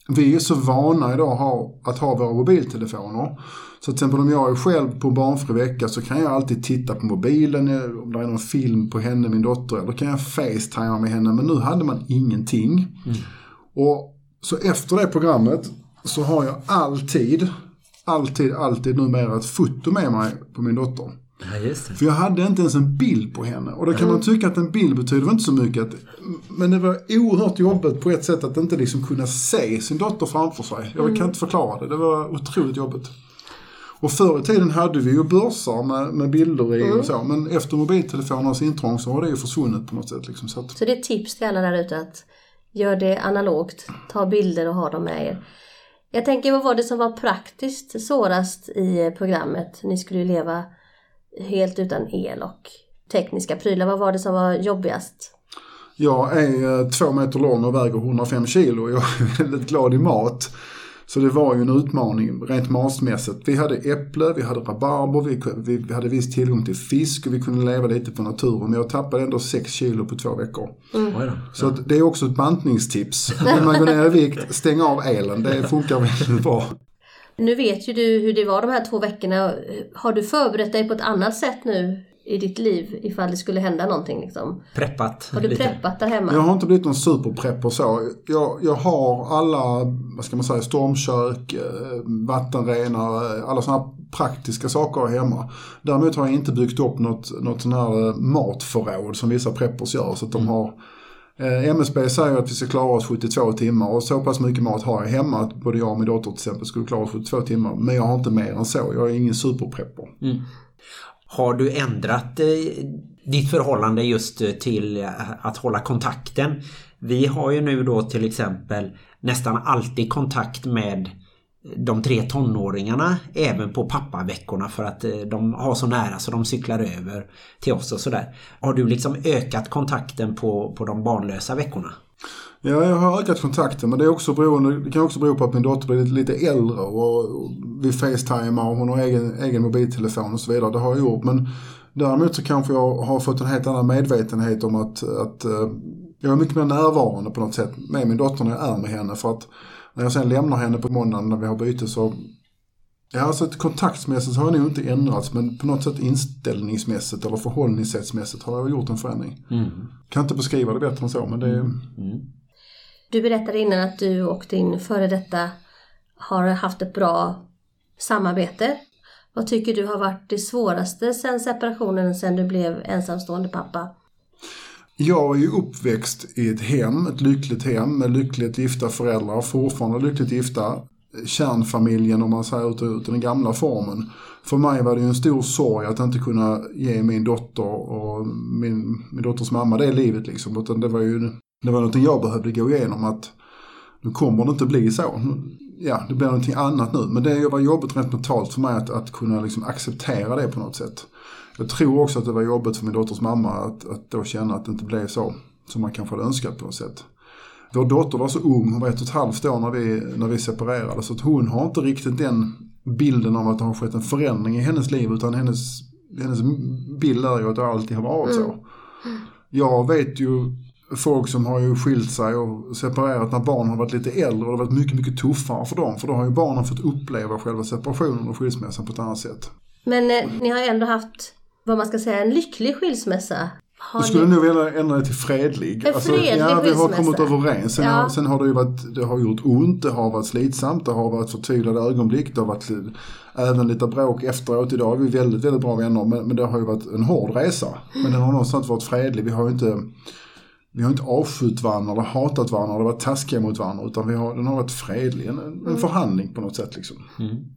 vi är så vana idag att ha våra mobiltelefoner. Så till exempel om jag är själv på barnfri vecka så kan jag alltid titta på mobilen, om det är någon film på henne, min dotter, eller kan jag facetima med henne. Men nu hade man ingenting. Mm. Och Så efter det programmet så har jag alltid, alltid, alltid numera ett foto med mig på min dotter. Ja, För jag hade inte ens en bild på henne. Och då kan mm. man tycka att en bild betyder inte så mycket. Att, men det var oerhört jobbigt på ett sätt att inte liksom kunna se sin dotter framför sig. Jag kan mm. inte förklara det. Det var otroligt jobbigt. Och förr i tiden hade vi ju börsar med, med bilder i mm. och så. Men efter mobiltelefonernas intrång så har det ju försvunnit på något sätt. Liksom, så, att... så det är ett tips till alla där ute att gör det analogt. Ta bilder och ha dem med er. Jag tänker, vad var det som var praktiskt svårast i programmet? Ni skulle ju leva helt utan el och tekniska prylar. Vad var det som var jobbigast? Jag är eh, två meter lång och väger 105 kilo. Jag är väldigt glad i mat. Så det var ju en utmaning rent matmässigt. Vi hade äpple, vi hade rabarber, vi, vi hade viss tillgång till fisk och vi kunde leva lite på naturen. Men jag tappade ändå 6 kilo på två veckor. Mm. Så det är också ett bantningstips. Vill man gå ner i vikt, stäng av elen. Det funkar väldigt bra. Nu vet ju du hur det var de här två veckorna. Har du förberett dig på ett annat sätt nu i ditt liv ifall det skulle hända någonting? Liksom? Preppat. Har du lite. preppat där hemma? Jag har inte blivit någon superprepper så. Jag, jag har alla, vad ska man säga, stormkök, eh, vattenrenare, alla sådana praktiska saker hemma. Däremot har jag inte byggt upp något, något sån här eh, matförråd som vissa preppers gör. Så att de mm. har Eh, Eh, MSB säger att vi ska klara oss 72 timmar och så pass mycket mat har jag hemma att både jag och min dotter till exempel skulle klara oss 72 timmar. Men jag har inte mer än så. Jag är ingen superprepper. Mm. Har du ändrat eh, ditt förhållande just eh, till eh, att hålla kontakten? Vi har ju nu då till exempel nästan alltid kontakt med de tre tonåringarna även på pappaveckorna för att eh, de har så nära så de cyklar över till oss och sådär. Har du liksom ökat kontakten på, på de barnlösa veckorna? Ja, jag har ökat kontakten men det, är också beroende, det kan också bero på att min dotter blir lite äldre och vi facetimar och hon har egen, egen mobiltelefon och så vidare. Det har jag gjort. Men däremot så kanske jag har fått en helt annan medvetenhet om att, att eh, jag är mycket mer närvarande på något sätt med min dotter när jag är med henne. För att när jag sen lämnar henne på måndagen när vi har byte så Ja, alltså kontaktmässigt har jag nog inte ändrats men på något sätt inställningsmässigt eller förhållningssättsmässigt har jag gjort en förändring. Mm. Kan inte beskriva det bättre än så men det är... Mm. Du berättade innan att du och din före detta har haft ett bra samarbete. Vad tycker du har varit det svåraste sen separationen, sen du blev ensamstående pappa? Jag är ju uppväxt i ett hem, ett lyckligt hem med lyckligt gifta föräldrar, fortfarande lyckligt gifta. Kärnfamiljen om man säger ut, ut den gamla formen. För mig var det ju en stor sorg att inte kunna ge min dotter och min, min dotters mamma det livet liksom. Utan det var ju det var någonting jag behövde gå igenom att nu kommer det inte bli så. Ja, det blir någonting annat nu. Men det var jobbigt rent mentalt för mig att, att kunna liksom acceptera det på något sätt. Jag tror också att det var jobbigt för min dotters mamma att, att då känna att det inte blev så som man kanske hade önskat på något sätt. Vår dotter var så ung, hon var ett och ett halvt år när vi, när vi separerade. Så att hon har inte riktigt den bilden av att det har skett en förändring i hennes liv utan hennes, hennes bild är ju att det alltid har varit så. Jag vet ju folk som har ju skilt sig och separerat när barn har varit lite äldre och det har varit mycket, mycket tuffare för dem. För då har ju barnen fått uppleva själva separationen och skilsmässan på ett annat sätt. Men eh, ni har ändå haft, vad man ska säga, en lycklig skilsmässa. Har Jag skulle ni... nog vilja ändra det till fredlig. Alltså, En fredlig ja, vi har kommit överens. Sen, Ja. har, sen har det ju varit, det har gjort ont, det har varit slitsamt, det har varit förtvivlade ögonblick, det har varit även lite bråk efteråt. Idag är vi väldigt, väldigt bra vänner, men, men det har ju varit en hård resa. Men den har någonstans varit fredlig. Vi har ju inte, vi har inte avskytt varandra eller hatat varandra eller varit taskiga mot varandra, utan vi har, den har varit fredlig. En, en Mm. förhandling på något sätt liksom.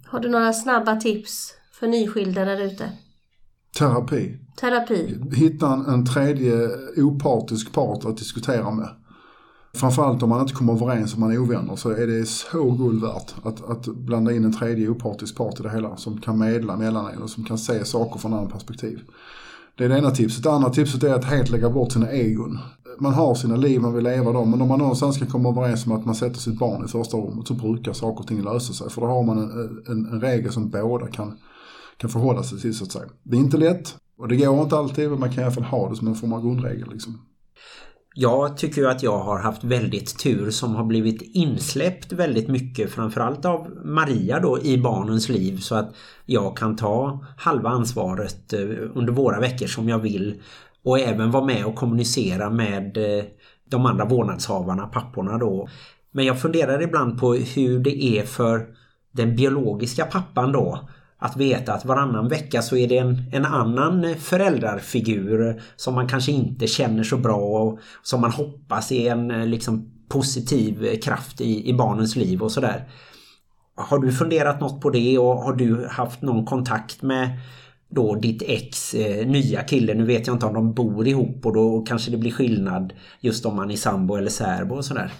Har du några snabba tips för nyskilda där ute? Terapi. Terapi? hitta en, en tredje opartisk part att diskutera med. Framförallt om man inte kommer överens om man är ovänner så är det så guld värt att, att blanda in en tredje opartisk part i det hela som kan medla mellan en och som kan se saker från andra perspektiv. Det är det ena tipset. Det andra tipset är att helt lägga bort sina egon. Man har sina liv, man vill leva dem, men om man någonstans ska komma överens om att man sätter sitt barn i första rummet så brukar saker och ting lösa sig. För då har man en, en, en regel som båda kan, kan förhålla sig till så att säga. Det är inte lätt och det går inte alltid, men man kan i alla fall ha det som en form av grundregel. Liksom. Jag tycker ju att jag har haft väldigt tur som har blivit insläppt väldigt mycket framförallt av Maria då i barnens liv så att jag kan ta halva ansvaret eh, under våra veckor som jag vill och även vara med och kommunicera med eh, de andra vårdnadshavarna, papporna då. Men jag funderar ibland på hur det är för den biologiska pappan då att veta att varannan vecka så är det en, en annan föräldrarfigur som man kanske inte känner så bra och som man hoppas är en liksom, positiv kraft i, i barnens liv och sådär. Har du funderat något på det och har du haft någon kontakt med då ditt ex eh, nya kille? Nu vet jag inte om de bor ihop och då kanske det blir skillnad just om man är sambo eller särbo och sådär.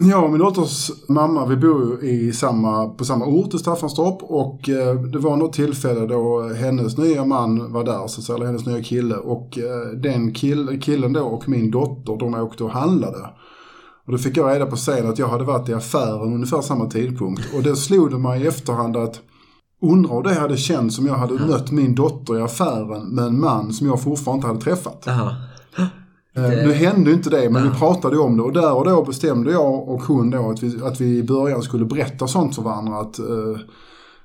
Och min dotters mamma, vi bor i samma, på samma ort i Staffanstorp och eh, det var något tillfälle då hennes nya man var där, så att säga, eller hennes nya kille och eh, den kill, killen då och min dotter, de åkte och handlade. Och då fick jag reda på sen att jag hade varit i affären ungefär samma tidpunkt och det slog det mig i efterhand att undra hur det hade känts om jag hade mött min dotter i affären med en man som jag fortfarande inte hade träffat. Aha. Eh, Nu hände ju inte det, men vi pratade ju om det och där och då bestämde jag och hon då att vi, att vi i början skulle berätta sånt för varandra. Att eh,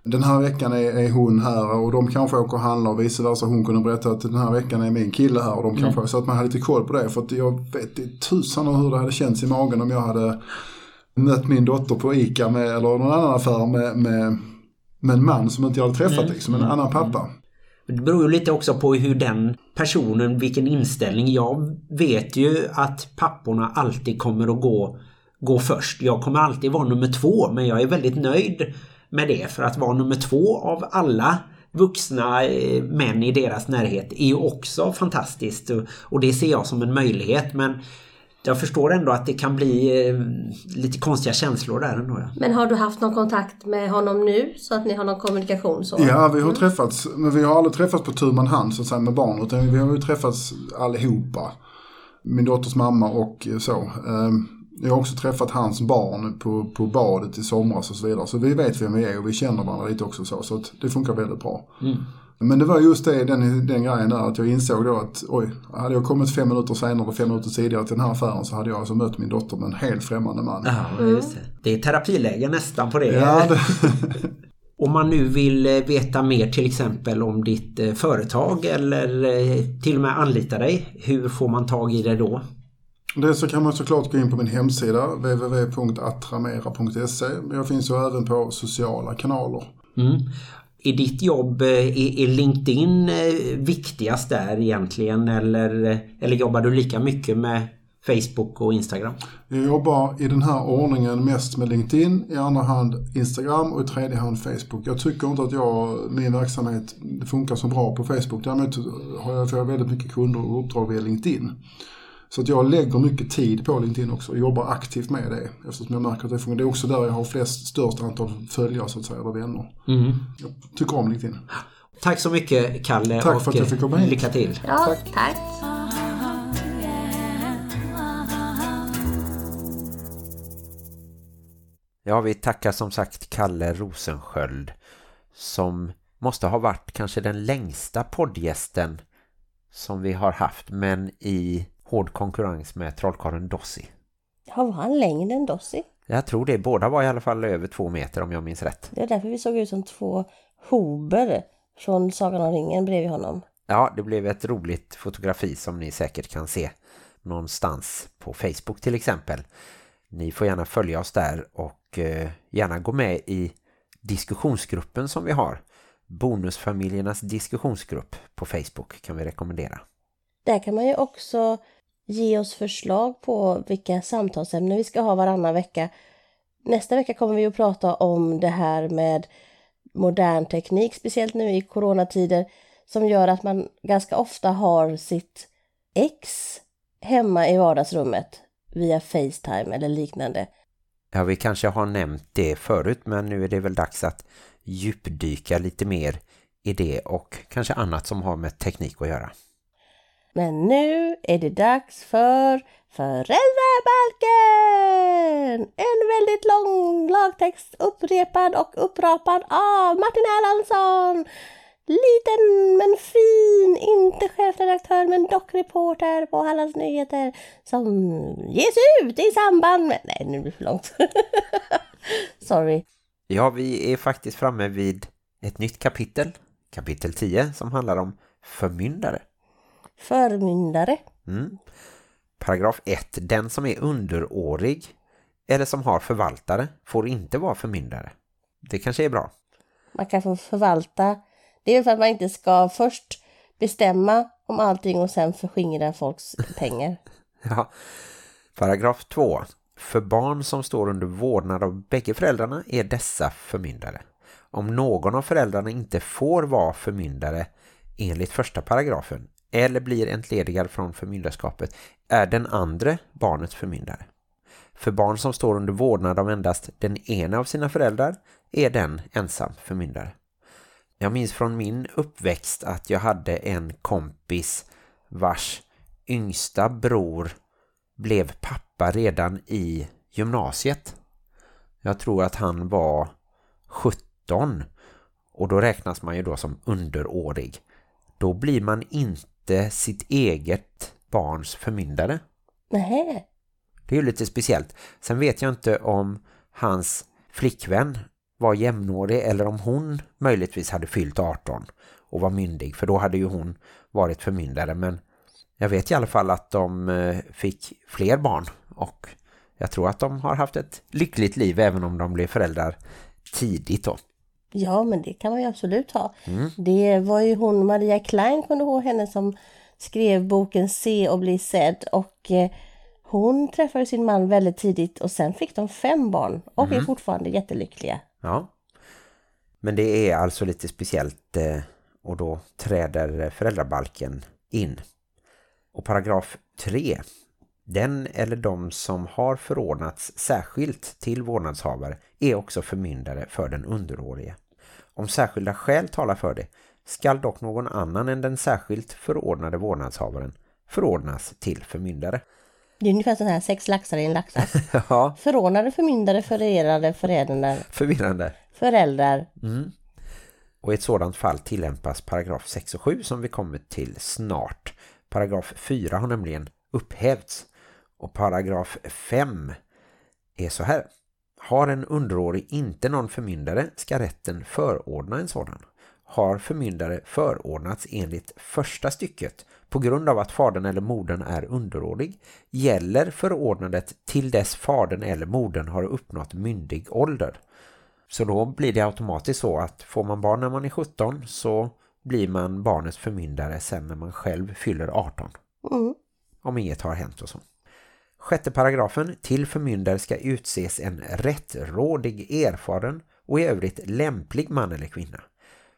den här veckan är, är hon här och de kanske åker och handlar och vice versa. Hon kunde berätta att den här veckan är min kille här och de kanske, så att man hade lite koll på det. För att jag vet tusan hur det hade känts i magen om jag hade mött min dotter på ICA med, eller någon annan affär med, med, med en man som inte jag hade träffat liksom, en annan pappa. Det beror ju lite också på hur den personen, vilken inställning. Jag vet ju att papporna alltid kommer att gå, gå först. Jag kommer alltid vara nummer två men jag är väldigt nöjd med det. För att vara nummer två av alla vuxna eh, män i deras närhet är ju också fantastiskt. Och, och det ser jag som en möjlighet. Men jag förstår ändå att det kan bli eh, lite konstiga känslor där ändå. Ja. Men har du haft någon kontakt med honom nu så att ni har någon kommunikation så? Ja, vi har träffats, men vi har aldrig träffats på tu man hand så att säga med barn, utan vi har ju träffats allihopa. Min dotters mamma och så. Ehm, Jag har också träffat hans barn på, på badet i somras och så vidare. Så vi vet vem vi är och vi känner varandra lite också så. Så att det funkar väldigt bra. Men det var just det, den, den grejen där att jag insåg då att oj, hade jag kommit fem minuter senare eller fem minuter tidigare till den här affären så hade jag alltså mött min dotter med en helt främmande man. Ja, just det. det är terapiläge nästan på det. Ja, det, Om man nu vill eh, veta mer till exempel om ditt eh, företag eller eh, till och med anlita dig, hur får man tag i det då? det så kan man såklart gå in på min hemsida www.attramera.se. Men jag finns ju även på sociala kanaler. Mm. Är ditt jobb, eh, är, är LinkedIn eh, viktigast där egentligen eller, eh, eller jobbar du lika mycket med Facebook och Instagram? Jag jobbar i den här ordningen mest med LinkedIn, i andra hand Instagram och i tredje hand Facebook. Jag tycker inte att jag, min verksamhet funkar så bra på Facebook. Däremot har jag, får jag väldigt mycket kunder och uppdrag via LinkedIn. Så att jag lägger mycket tid på LinkedIn också och jobbar aktivt med det. Eftersom jag märker att det funkar. Det är också där jag har flest, störst antal följare så att säga, eller vänner. Jag tycker om LinkedIn. Tack så mycket Kalle Tack och för att jag fick komma hit. lycka till! Ja, tack. Ja, vi tackar som sagt Kalle Rosensköld som måste ha varit kanske den längsta poddgästen som vi har haft men i hård konkurrens med trollkaren Dossi. Var han längre än Dossi? Jag tror det. Båda var i alla fall över två meter om jag minns rätt. Det är därför vi såg ut som två hober från Sagan om ringen bredvid honom. Ja, det blev ett roligt fotografi som ni säkert kan se någonstans på Facebook till exempel. Ni får gärna följa oss där och eh, gärna gå med i diskussionsgruppen som vi har. Bonusfamiljernas diskussionsgrupp på Facebook kan vi rekommendera. Där kan man ju också ge oss förslag på vilka samtalsämnen vi ska ha varannan vecka. Nästa vecka kommer vi att prata om det här med modern teknik, speciellt nu i coronatider, som gör att man ganska ofta har sitt ex hemma i vardagsrummet via Facetime eller liknande. Ja, vi kanske har nämnt det förut men nu är det väl dags att djupdyka lite mer i det och kanske annat som har med teknik att göra. Men nu är det dags för Föräldrabalken! En väldigt lång lagtext upprepad och upprapad av Martin Erlandsson. Liten men fin, inte chefredaktör men dock reporter på Hallands Nyheter som ges ut i samband med... Nej, nu blir det för långt. Sorry. Ja, vi är faktiskt framme vid ett nytt kapitel, kapitel 10, som handlar om förmyndare. Förmyndare. Mm. Paragraf 1. Den som är underårig eller som har förvaltare får inte vara förmyndare. Det kanske är bra. Man kan få förvalta. Det är för att man inte ska först bestämma om allting och sen förskingra folks pengar. Ja. Paragraf 2. För barn som står under vårdnad av bägge föräldrarna är dessa förmyndare. Om någon av föräldrarna inte får vara förmyndare enligt första paragrafen eller blir entledigad från förmyndarskapet är den andra barnets förmyndare. För barn som står under vårdnad av endast den ena av sina föräldrar är den ensam förmyndare. Jag minns från min uppväxt att jag hade en kompis vars yngsta bror blev pappa redan i gymnasiet. Jag tror att han var 17 och då räknas man ju då som underårig. Då blir man inte sitt eget barns förmyndare. Nej. Det är ju lite speciellt. Sen vet jag inte om hans flickvän var jämnårig eller om hon möjligtvis hade fyllt 18 och var myndig. För då hade ju hon varit förmyndare. Men jag vet i alla fall att de eh, fick fler barn och jag tror att de har haft ett lyckligt liv även om de blev föräldrar tidigt då. Ja, men det kan man ju absolut ha. Det var ju hon, Maria Klein, kunde ihåg henne som skrev boken Se och bli sedd. Och eh, hon träffade sin man väldigt tidigt och sen fick de fem barn och är fortfarande jättelyckliga. Ja. Men det är alltså lite speciellt eh, och då träder föräldrabalken in. Och paragraf 3. Den eller de som har förordnats särskilt till vårdnadshavare är också förmyndare för den underårige. Om särskilda skäl talar för det skall dock någon annan än den särskilt förordnade vårdnadshavaren förordnas till förmyndare. Det är ungefär sån här sex laxar i en laxask. Ja, Förordnade, förmyndare, förerade, föräldrar, förvirrande. föräldrar. Och i ett sådant fall tillämpas paragraf 6 och 7 som vi kommer till snart. Paragraf 4 har nämligen upphävts. Och paragraf 5 är så här. Har en underårig inte någon förmyndare ska rätten förordna en sådan. Har förmyndare förordnats enligt första stycket på grund av att fadern eller modern är underårig gäller förordnandet till dess fadern eller modern har uppnått myndig ålder. Så då blir det automatiskt så att får man barn när man är 17 så blir man barnets förmyndare sen när man själv fyller 18. Mm. Om inget har hänt och så. Sjätte paragrafen. Till förmyndare ska utses en rättrådig, erfaren och i övrigt lämplig man eller kvinna.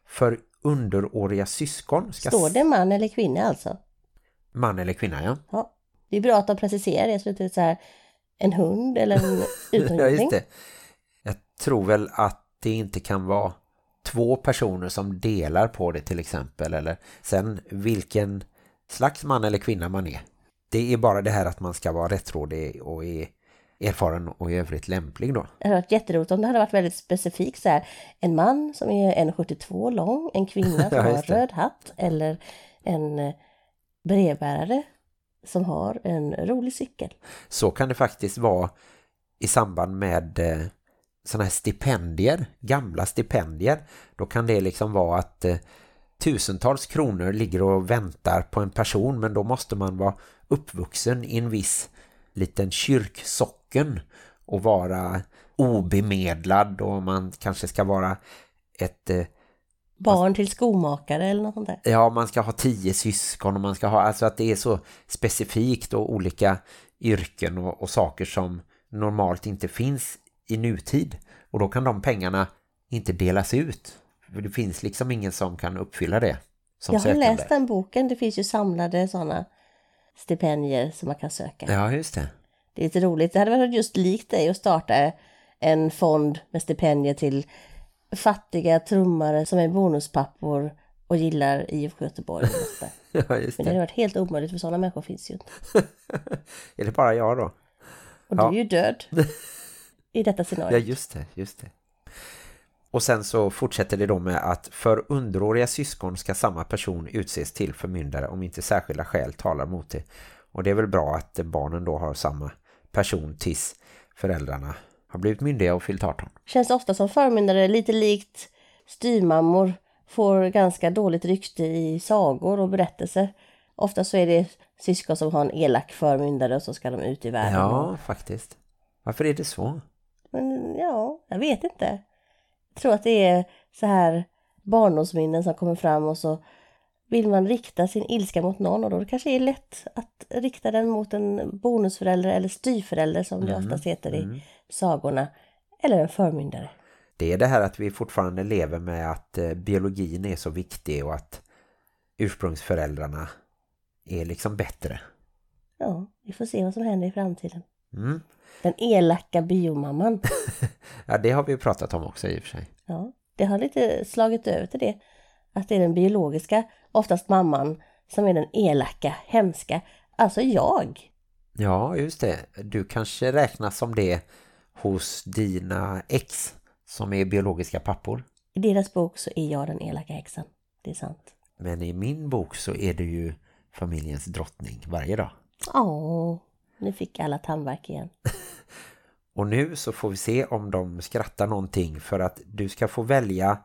För underåriga syskon ska... Står det man eller kvinna alltså? Man eller kvinna, ja. Ja. Det är bra att de preciserar det så det är så här en hund eller en Ja, utomjording. det. Jag tror väl att det inte kan vara två personer som delar på det till exempel. Eller sen vilken slags man eller kvinna man är. Det är bara det här att man ska vara rättrådig och är erfaren och i övrigt lämplig då. Det hade varit jätteroligt om det hade varit väldigt specifikt så här. En man som är 1,72 lång, en kvinna som har röd hatt eller en eh, brevbärare som har en rolig cykel. Så kan det faktiskt vara i samband med eh, sådana här stipendier, gamla stipendier. Då kan det liksom vara att eh, tusentals kronor ligger och väntar på en person men då måste man vara uppvuxen i en viss liten kyrksocken och vara obemedlad och man kanske ska vara ett eh, Barn till skomakare eller något sånt där. ja, man ska ha tio syskon och man ska ha, alltså att det är så specifikt och olika yrken och, och saker som normalt inte finns i nutid. Och då kan de pengarna inte delas ut. Det finns liksom ingen som kan uppfylla det som Jag har sökande. läst den boken. Det finns ju samlade sådana stipendier som man kan söka. Ja, just det. Det är lite roligt. Det hade varit just likt dig att starta en fond med stipendier till fattiga trummare som är bonuspappor och gillar IFK Göteborg. Ja, just Men det hade det. varit helt omöjligt för sådana människor finns ju inte. Är det bara jag då? Och du Ja. är ju död i detta Ja, scenario. just det, just det. Och sen så fortsätter det då med att för underåriga syskon ska samma person utses till förmyndare om inte särskilda skäl talar mot det. Och det är väl bra att barnen då har samma person tills föräldrarna har blivit myndiga och fyllt 18. Känns ofta som förmyndare lite likt styrmammor får ganska dåligt rykte i sagor och berättelser. Ofta så är det syskon som har en elak förmyndare och så ska de ut i världen. Ja, faktiskt. Varför är det så? Men ja, jag vet inte. Jag tror att det är så här barndomsminnen som kommer fram och så vill man rikta sin ilska mot någon och då kanske det är lätt att rikta den mot en bonusförälder eller styvförälder som det oftast heter i sagorna. Eller en förmyndare. Det är det här att vi fortfarande lever med att eh, biologin är så viktig och att ursprungsföräldrarna är liksom bättre. Ja, vi får se vad som händer i framtiden. Mm. Den elaka biomamman. Ja, det har vi ju pratat om också i och för sig. Ja, det har lite slagit över till det. Att det är den biologiska, oftast mamman, som är den elaka, hemska. Alltså jag. Ja, just det. Du kanske räknas som det hos dina ex som är biologiska pappor. I deras bok så är jag den elaka häxan. Det är sant. Men i min bok så är du ju familjens drottning varje dag. Åh, nu fick alla tandvärk igen. Och nu så får vi se om de skrattar någonting för att du ska få välja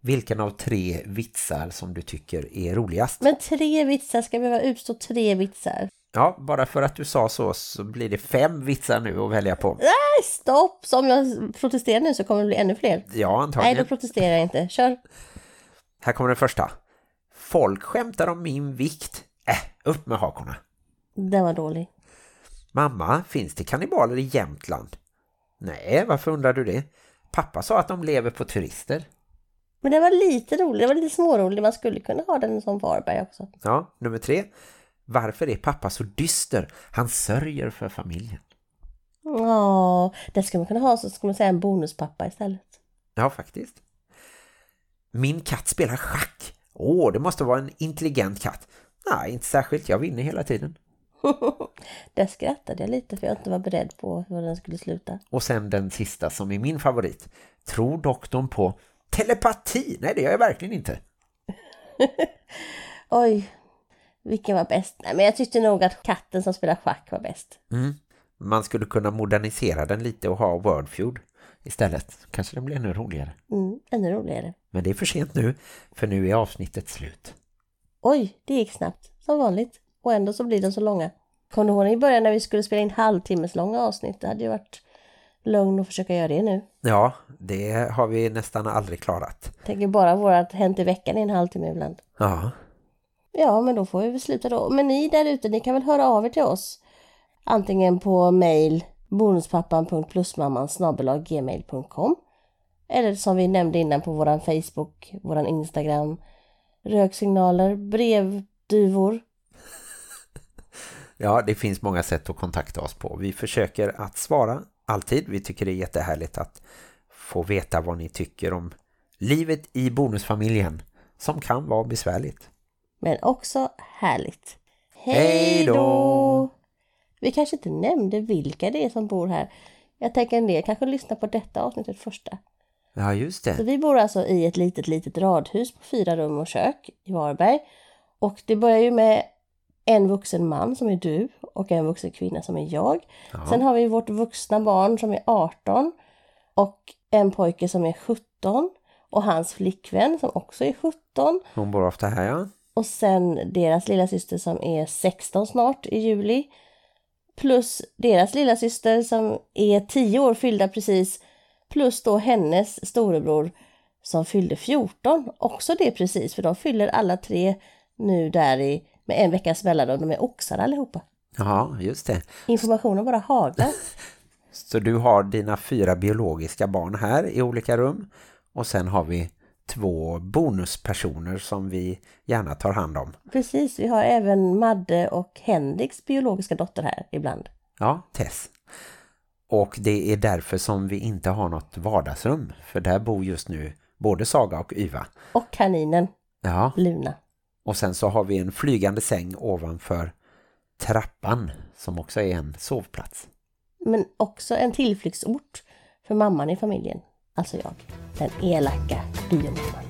vilken av tre vitsar som du tycker är roligast. Men tre vitsar, ska behöva utstå tre vitsar? Ja, bara för att du sa så så blir det fem vitsar nu att välja på. Nej, stopp! Så om jag protesterar nu så kommer det bli ännu fler. Ja, Nej, antagligen. då protesterar jag inte. Kör! Här kommer den första. Folk skämtar om min vikt. Äh, upp med hakorna. Den var dålig. Mamma, finns det kannibaler i Jämtland? Nej, varför undrar du det? Pappa sa att de lever på turister. Men den var lite rolig, det var lite smårolig. Man skulle kunna ha den som Varberg också. Ja, nummer tre. Varför är pappa så dyster? Han sörjer för familjen. Ja, det skulle man kunna ha så skulle man säga en bonuspappa istället. Ja, faktiskt. Min katt spelar schack. Åh, det måste vara en intelligent katt. Nej, inte särskilt. Jag vinner hela tiden. Där skrattade jag lite för jag inte var beredd på hur den skulle sluta. Och sen den sista som är min favorit. Tror doktorn på telepati? Nej, det gör jag verkligen inte. Oj, vilken var bäst? Nej, men jag tyckte nog att katten som spelar schack var bäst. Man skulle kunna modernisera den lite och ha Wordfeud istället. Kanske den blir ännu roligare. Mm, ännu roligare. Men det är för sent nu, för nu är avsnittet slut. Oj, det gick snabbt, som vanligt. Och ändå så blir de så långa. Kommer du ihåg i början när vi skulle spela in halvtimmes långa avsnitt? Det hade ju varit lugn att försöka göra det nu. Ja, det har vi nästan aldrig klarat. Tänker bara vårat Hänt i veckan i en halvtimme ibland. Ja, Ja, men då får vi sluta då. Men ni där ute, ni kan väl höra av er till oss. Antingen på mail bonuspappan.plusmamman gmail.com Eller som vi nämnde innan på våran Facebook, våran Instagram. Röksignaler, brevduvor. Ja, det finns många sätt att kontakta oss på. Vi försöker att svara alltid. Vi tycker det är jättehärligt att få veta vad ni tycker om livet i bonusfamiljen som kan vara besvärligt. Men också härligt. Hej då! Vi kanske inte nämnde vilka det är som bor här. Jag tänker en del kanske lyssna på detta avsnittet första. Ja, just Så det. vi bor alltså i ett litet, litet radhus på fyra rum och kök i Varberg. Och det börjar ju med en vuxen man som är du och en vuxen kvinna som är jag. Sen har vi vårt vuxna barn som är 18 och en pojke som är 17 och hans flickvän som också är 17 Hon bor ofta här, ja. och sen deras lilla syster som är 16 snart i juli. Plus deras lilla syster som är 10 år fyllda precis. Plus då hennes storebror som fyllde 14. Också det precis, för de fyller alla tre nu där i med en veckas mellanrum. De är oxar allihopa. Ja, just det. Informationen bara haglar. Så du har dina fyra biologiska barn här i olika rum. Och sen har vi två bonuspersoner som vi gärna tar hand om. Precis, vi har även Madde och Henriks biologiska dotter här ibland. Ja, Tess. Och det är därför som vi inte har något vardagsrum. För där bor just nu både Saga och Yva. Och kaninen Ja, Luna och sen så har vi en flygande säng ovanför trappan som också är en sovplats. Men också en tillflyktsort för mamman i familjen. Alltså jag. Den elaka biomamman.